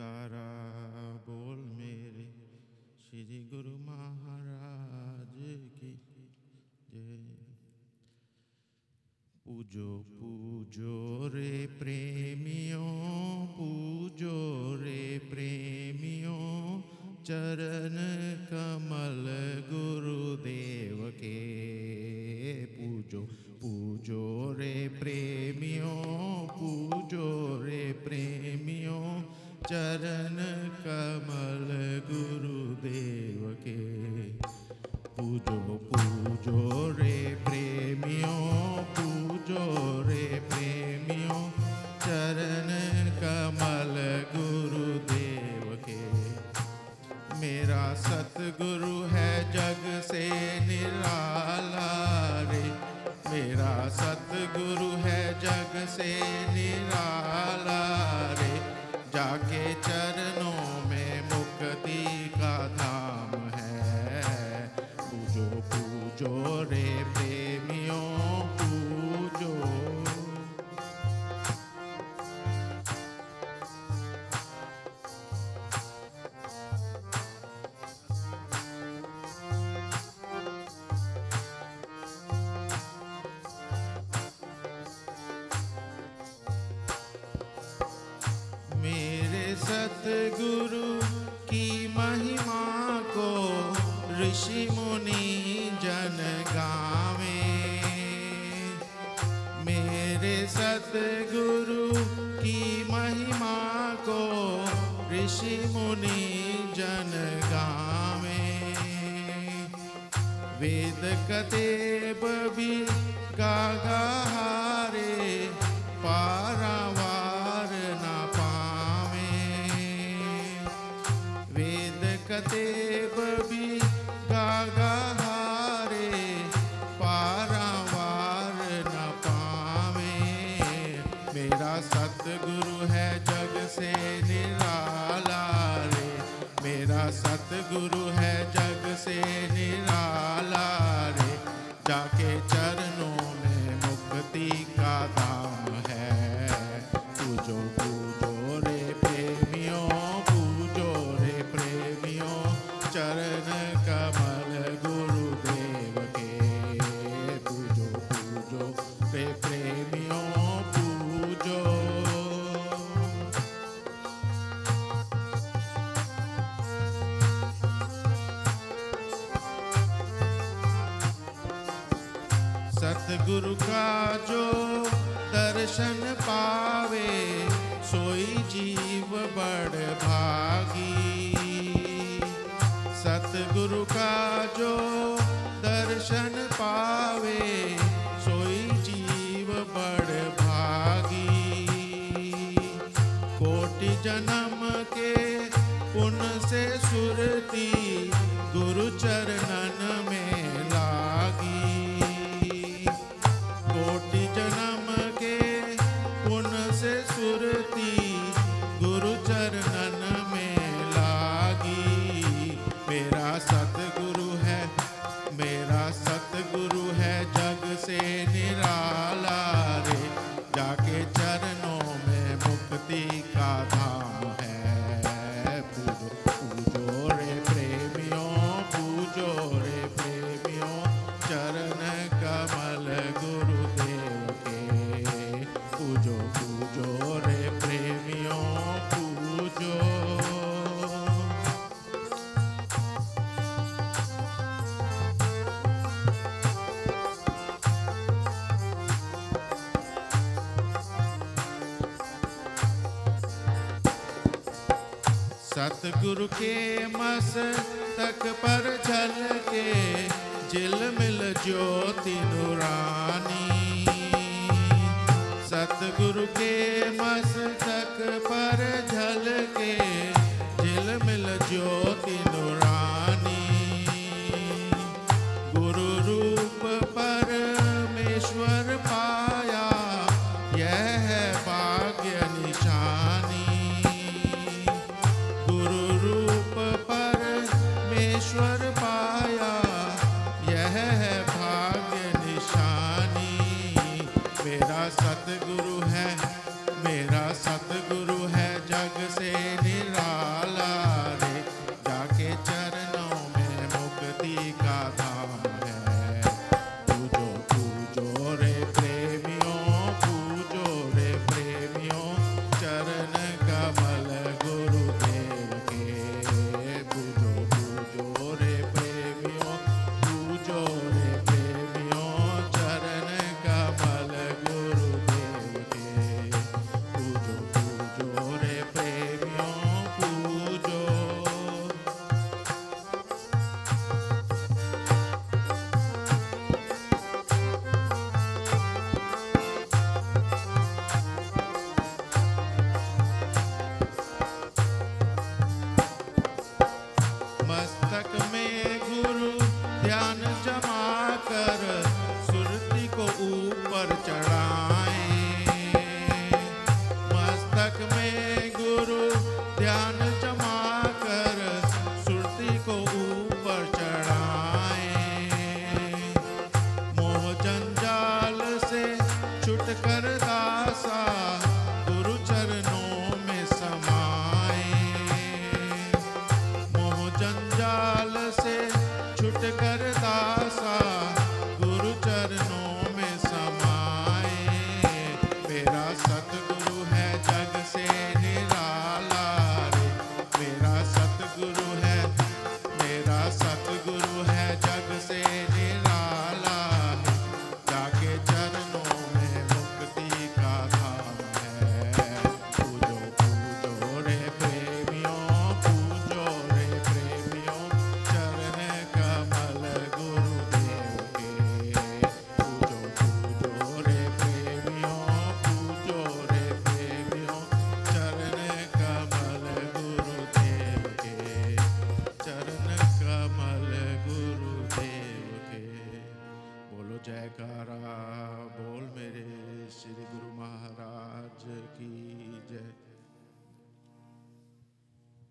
जयकारा बोल मेरे श्री गुरु महाराज की जय। पूजो पूजो रे प्रेमियों, पूजो रे प्रेमियों चरण चरण कमल गुरुदेव के पूजो पूजो रे प्रेमियों, पूजो रे प्रेमियों, चरण कमल गुरुदेव के मेरा सतगुरु है जग से निराला रे। मेरा सतगुरु है जग से निराला चरणों में मुक्ति का धाम है। पूजो पूजो रे प्रेमियों सतगुरु की महिमा को ऋषि मुनि जन गावे। मेरे सतगुरु की महिमा को ऋषि मुनि जन गावे। वेद कतेब भी गागा हारे पारावार वेद बबी गागा हारे, पारावार न पावे। मेरा सतगुरु है जग से निराला रे। मेरा सतगुरु सतगुरु का जो दर्शन पावे सोई जीव बड़ भागी। से निराला सतगुरु के मस तक पर चल के जिल मिल ज्योति नुरानी। सतगुरु के मस तक पर झल के जिल मिल ज्योति सतगुरु ਪਰ ਚੜਾ